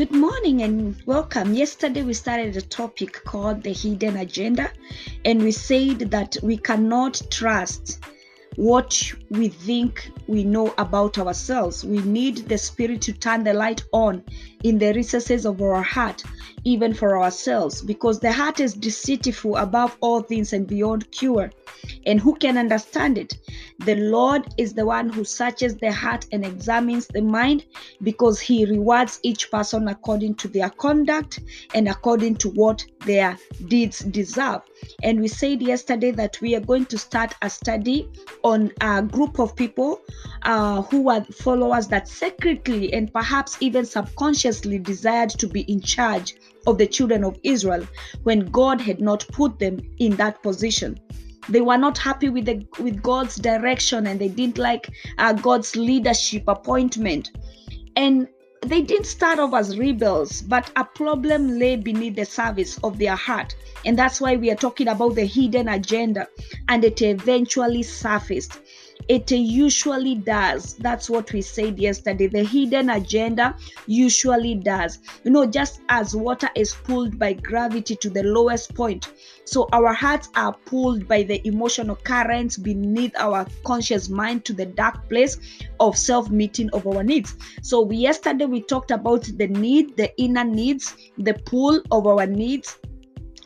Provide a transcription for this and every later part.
Good morning and welcome. Yesterday we started a topic called the hidden agenda, and we said that we cannot trust what we think we know about ourselves. We need the Spirit to turn the light on in the recesses of our heart, even for ourselves, because the heart is deceitful above all things and beyond cure. And who can understand it? The Lord is the one who searches the heart and examines the mind because he rewards each person according to their conduct and according to what their deeds deserve. And we said yesterday that we are going to start a study on a group of people uh, who are followers that secretly and perhaps even subconsciously desired to be in charge of the children of Israel when God had not put them in that position they were not happy with the with god's direction and they didn't like uh, god's leadership appointment. And they didn't start off as rebels but a problem lay beneath the surface of their heart. And that's why we are talking about the hidden agenda and it eventually surfaced it usually does. That's what we said yesterday. The hidden agenda usually does. You know, just as water is pulled by gravity to the lowest point, so our hearts are pulled by the emotional currents beneath our conscious mind to the dark place of self meeting of our needs. So, yesterday we talked about the need, the inner needs, the pull of our needs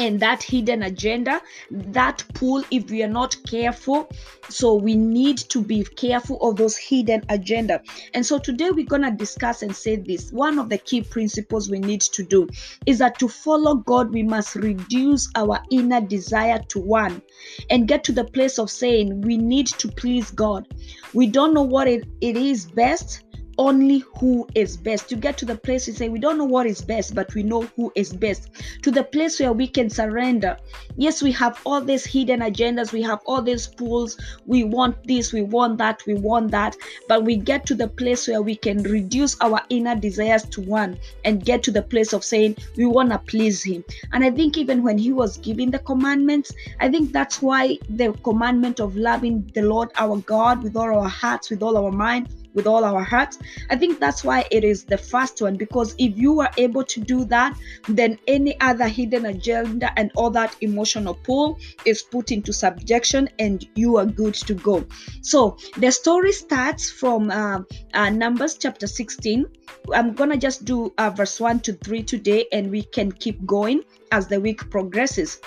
and that hidden agenda, that pull, if we are not careful. So we need to be careful of those hidden agenda. And so today we're gonna discuss and say this. One of the key principles we need to do is that to follow God, we must reduce our inner desire to one and get to the place of saying we need to please God. We don't know what it, it is best only who is best. You get to the place you say, We don't know what is best, but we know who is best. To the place where we can surrender. Yes, we have all these hidden agendas, we have all these pools. We want this, we want that, we want that. But we get to the place where we can reduce our inner desires to one and get to the place of saying, We want to please Him. And I think even when He was giving the commandments, I think that's why the commandment of loving the Lord our God with all our hearts, with all our mind, with all our hearts. I think that's why it is the first one because if you are able to do that, then any other hidden agenda and all that emotional pull is put into subjection and you are good to go. So the story starts from uh, uh, Numbers chapter 16. I'm gonna just do uh, verse 1 to 3 today and we can keep going as the week progresses.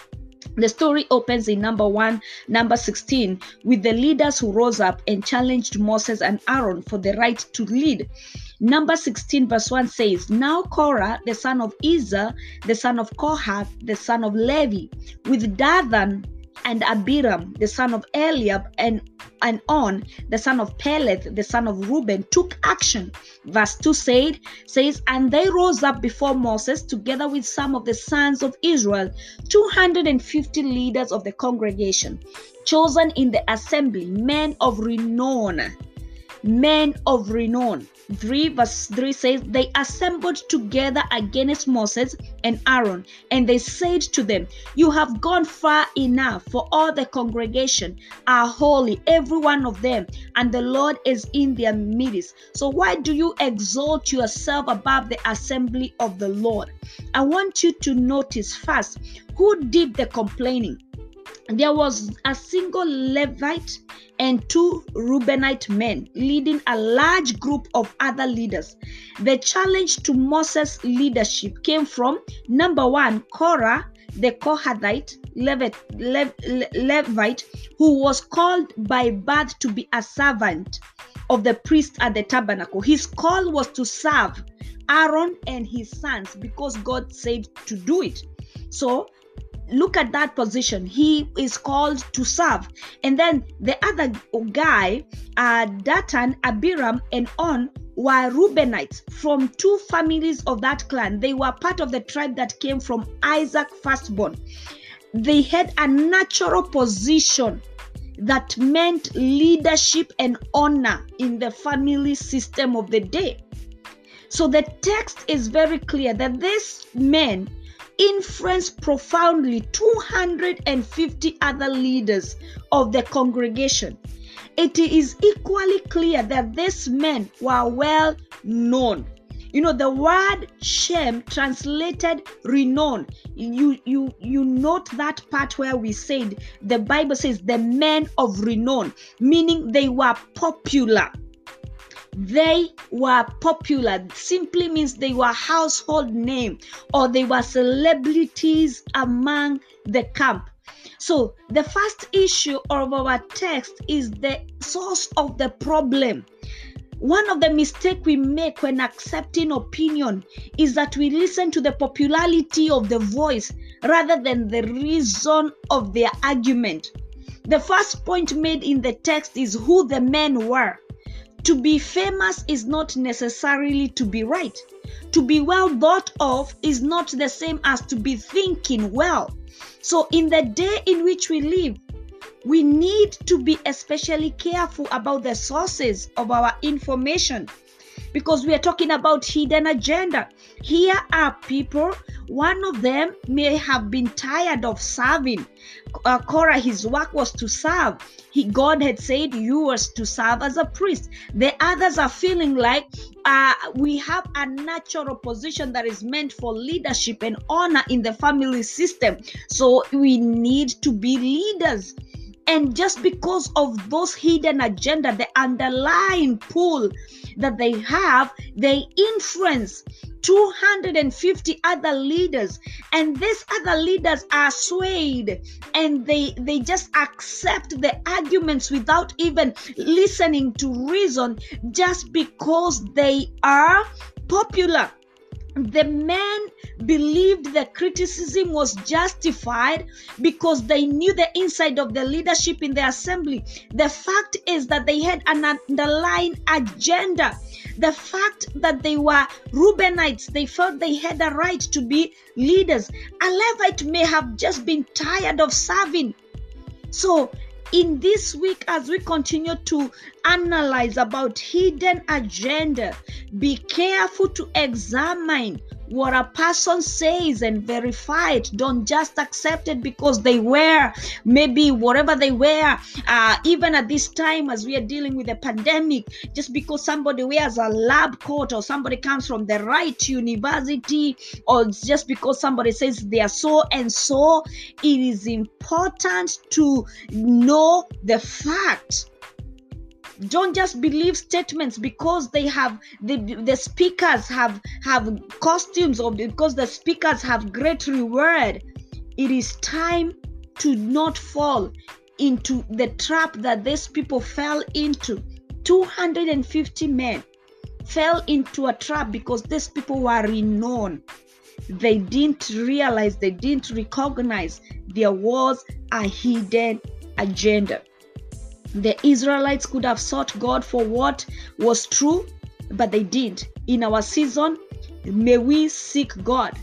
The story opens in number 1, number 16, with the leaders who rose up and challenged Moses and Aaron for the right to lead. Number 16, verse 1 says, Now Korah, the son of Izhar, the son of Kohath, the son of Levi, with Dathan and Abiram, the son of Eliab, and, and On, the son of Peleth, the son of Reuben, took action. Verse 2 said, says, And they rose up before Moses together with some of the sons of Israel, 250 leaders of the congregation, chosen in the assembly, men of renown. Men of renown. 3 verse 3 says they assembled together against Moses and Aaron and they said to them you have gone far enough for all the congregation are holy every one of them and the Lord is in their midst so why do you exalt yourself above the assembly of the Lord? I want you to notice first who did the complaining there was a single Levite and two Reubenite men leading a large group of other leaders. The challenge to Moses' leadership came from number one, Korah, the Kohathite Levite, Levite, who was called by birth to be a servant of the priest at the tabernacle. His call was to serve Aaron and his sons because God said to do it. So look at that position. He is called to serve. And then the other guy uh Dathan abiram and on were reubenites from two families of that clan. They were part of the tribe that came from isaac firstborn. They had a natural position that meant leadership and honor in the family system of the day. So the text is very clear that these men influenced profoundly 250 other leaders of the congregation. It is equally clear that these men were well known. You know, the word Shem translated renown. You you you note that part where we said the Bible says the men of renown, meaning they were popular they were popular simply means they were household name or they were celebrities among the camp. So the first issue of our text is the source of the problem. One of the mistake we make when accepting opinion is that we listen to the popularity of the voice rather than the reason of their argument. The first point made in the text is who the men were to be famous is not necessarily to be right. To be well thought of is not the same as to be thinking well. So, in the day in which we live, we need to be especially careful about the sources of our information because we are talking about hidden agenda. Here are people, one of them may have been tired of serving. Uh, Korah, his work was to serve. He, God had said you was to serve as a priest. The others are feeling like uh, we have a natural position that is meant for leadership and honor in the family system. So we need to be leaders and just because of those hidden agenda the underlying pull that they have they influence 250 other leaders. And these other leaders are swayed and they they just accept the arguments without even listening to reason just because they are popular the men believed the criticism was justified because they knew the inside of the leadership in the assembly. The fact is that they had an underlying agenda. The fact that they were Reubenites, they felt they had a right to be leaders. A Levite may have just been tired of serving. So in this week as we continue to analyze about hidden agenda be careful to examine what a person says and verify it. Don't just accept it because they wear maybe whatever they wear. Uh, even at this time, as we are dealing with a pandemic, just because somebody wears a lab coat or somebody comes from the right university, or just because somebody says they are so and so, it is important to know the fact don't just believe statements because they have the, the speakers have have costumes or because the speakers have great reward. It is time to not fall into the trap that these people fell into. 250 men fell into a trap because these people were renowned. They didn't realize they didn't recognize there was a hidden agenda the Israelites could have sought God for what was true, but they did. In our season, may we seek God.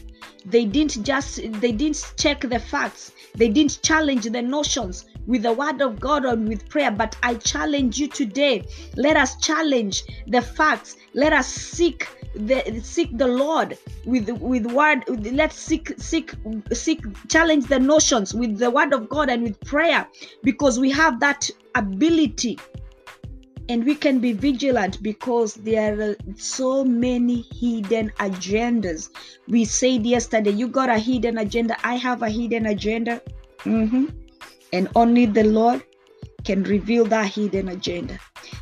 They didn't just they didn't check the facts. They didn't challenge the notions with the word of God or with prayer. But I challenge you today. Let us challenge the facts. Let us seek the seek the Lord with with word. Let's seek seek seek challenge the notions with the word of God and with prayer because we have that ability and we can be vigilant because there are so many hidden agendas. We said yesterday, you got a hidden agenda. I have a hidden agenda. Mm-hmm. And only the Lord can reveal that hidden agenda.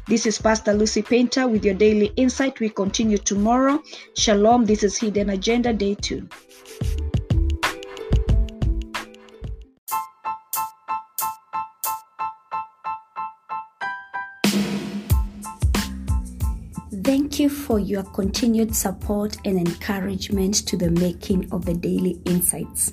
This is Pastor Lucy Painter with your daily insight. We continue tomorrow. Shalom. This is Hidden Agenda Day 2. Thank you for your continued support and encouragement to the making of the Daily Insights